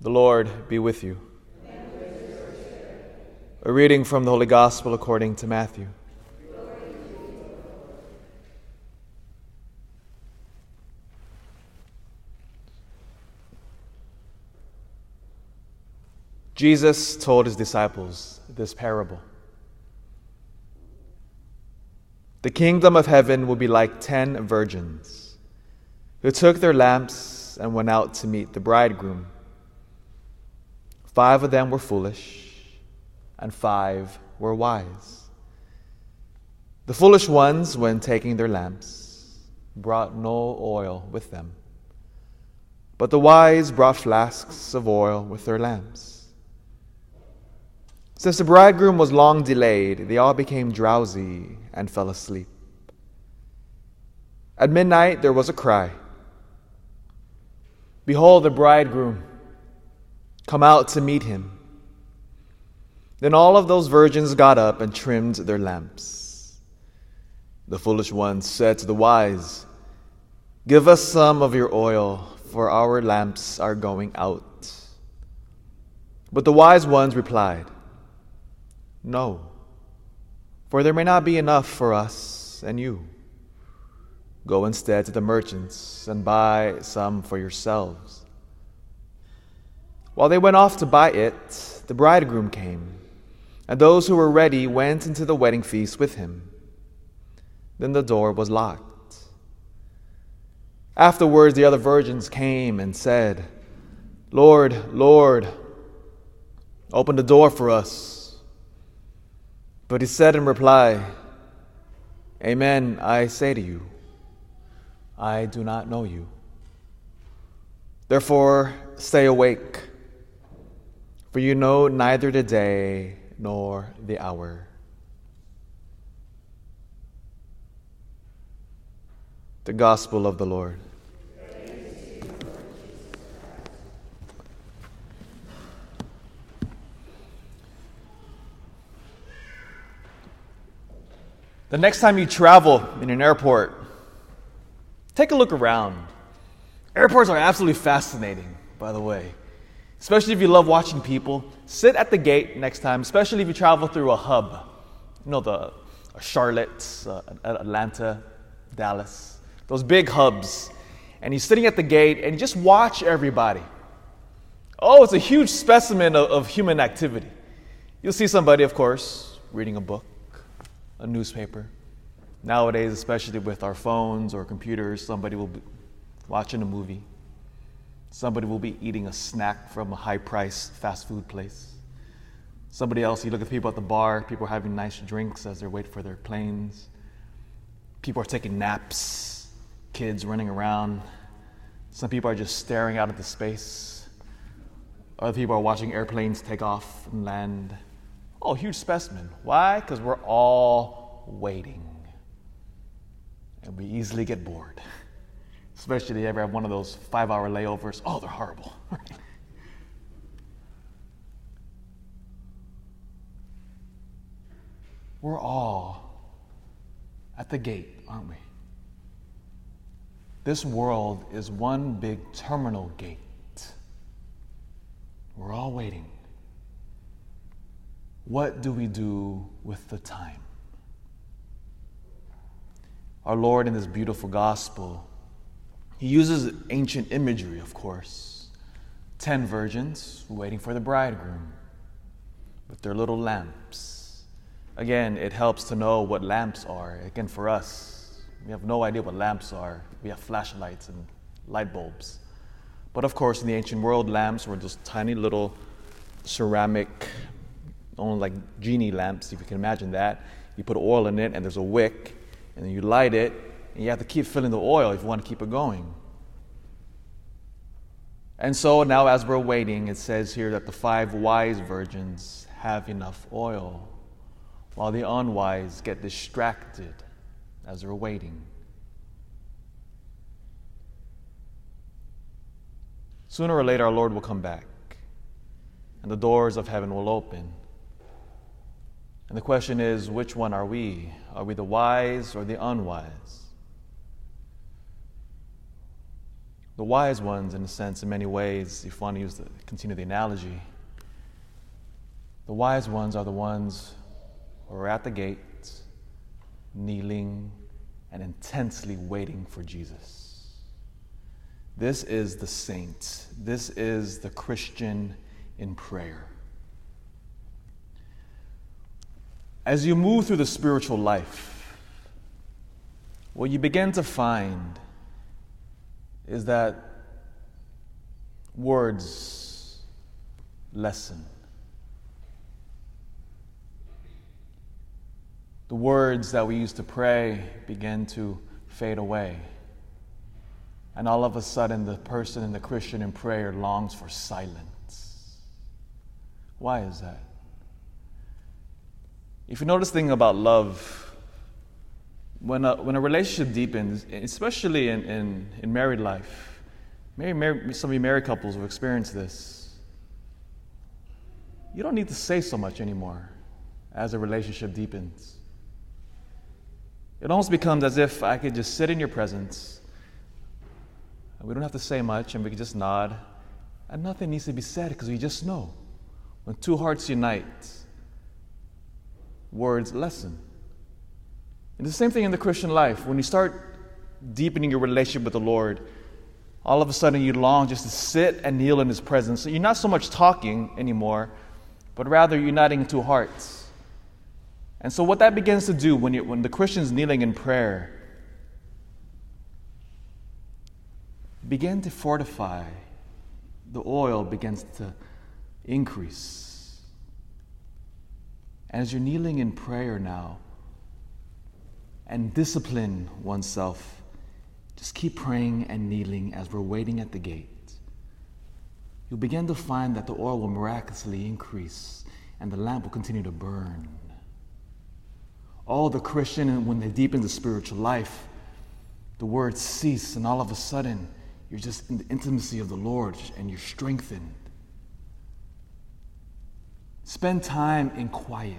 The Lord be with you. A reading from the Holy Gospel according to Matthew. Jesus told his disciples this parable. The kingdom of heaven will be like ten virgins who took their lamps and went out to meet the bridegroom. Five of them were foolish, and five were wise. The foolish ones, when taking their lamps, brought no oil with them, but the wise brought flasks of oil with their lamps. Since the bridegroom was long delayed, they all became drowsy and fell asleep. At midnight there was a cry Behold, the bridegroom! Come out to meet him. Then all of those virgins got up and trimmed their lamps. The foolish ones said to the wise, Give us some of your oil, for our lamps are going out. But the wise ones replied, No, for there may not be enough for us and you. Go instead to the merchants and buy some for yourselves. While they went off to buy it, the bridegroom came, and those who were ready went into the wedding feast with him. Then the door was locked. Afterwards, the other virgins came and said, Lord, Lord, open the door for us. But he said in reply, Amen, I say to you, I do not know you. Therefore, stay awake for you know neither the day nor the hour. The Gospel of the Lord. The next time you travel in an airport, take a look around. Airports are absolutely fascinating, by the way especially if you love watching people. Sit at the gate next time, especially if you travel through a hub. You know, the Charlotte, uh, Atlanta, Dallas, those big hubs. And you're sitting at the gate and you just watch everybody. Oh, it's a huge specimen of, of human activity. You'll see somebody, of course, reading a book, a newspaper. Nowadays, especially with our phones or computers, somebody will be watching a movie. Somebody will be eating a snack from a high priced fast food place. Somebody else, you look at people at the bar, people are having nice drinks as they wait for their planes. People are taking naps, kids running around. Some people are just staring out into space. Other people are watching airplanes take off and land. Oh, huge specimen. Why? Because we're all waiting. And we easily get bored. Especially if you ever have one of those five hour layovers. Oh, they're horrible. We're all at the gate, aren't we? This world is one big terminal gate. We're all waiting. What do we do with the time? Our Lord, in this beautiful gospel, he uses ancient imagery, of course. Ten virgins waiting for the bridegroom with their little lamps. Again, it helps to know what lamps are. Again, for us, we have no idea what lamps are. We have flashlights and light bulbs. But of course, in the ancient world, lamps were just tiny little ceramic, only like genie lamps, if you can imagine that. You put oil in it, and there's a wick, and then you light it, and you have to keep filling the oil if you want to keep it going. And so now, as we're waiting, it says here that the five wise virgins have enough oil, while the unwise get distracted as they're waiting. Sooner or later, our Lord will come back, and the doors of heaven will open. And the question is which one are we? Are we the wise or the unwise? The wise ones, in a sense, in many ways, if to use the, continue the analogy, the wise ones are the ones who are at the gates, kneeling and intensely waiting for Jesus. This is the saint. This is the Christian in prayer. As you move through the spiritual life, what you begin to find is that words lessen. The words that we used to pray begin to fade away. And all of a sudden, the person in the Christian in prayer longs for silence. Why is that? If you notice thing about love, when a, when a relationship deepens, especially in, in, in married life, maybe married, some of you married couples have experienced this. You don't need to say so much anymore as a relationship deepens. It almost becomes as if I could just sit in your presence. We don't have to say much, and we can just nod. And nothing needs to be said because we just know. When two hearts unite, words lessen. And the same thing in the Christian life. When you start deepening your relationship with the Lord, all of a sudden you long just to sit and kneel in His presence. So you're not so much talking anymore, but rather uniting two hearts. And so, what that begins to do when, you, when the Christian's kneeling in prayer, begin to fortify, the oil begins to increase. As you're kneeling in prayer now and discipline oneself, just keep praying and kneeling as we're waiting at the gate. You'll begin to find that the oil will miraculously increase and the lamp will continue to burn. All the Christian, when they deepen the spiritual life, the words cease, and all of a sudden, you're just in the intimacy of the Lord and you're strengthened. Spend time in quiet.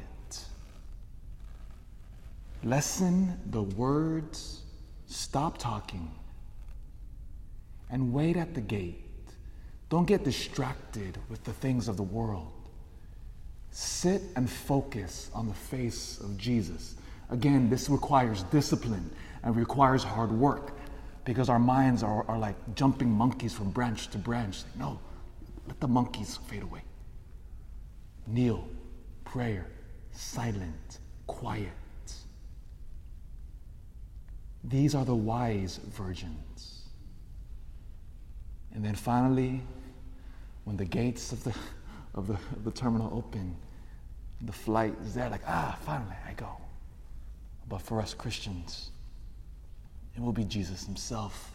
Lessen the words, stop talking, and wait at the gate. Don't get distracted with the things of the world. Sit and focus on the face of Jesus. Again, this requires discipline and requires hard work because our minds are, are like jumping monkeys from branch to branch. No, let the monkeys fade away kneel, prayer, silent, quiet. These are the wise virgins. And then finally, when the gates of the, of the, of the terminal open, the flight is there, like, ah, finally, I go. But for us Christians, it will be Jesus Himself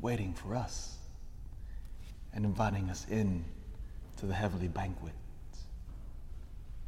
waiting for us and inviting us in to the heavenly banquet.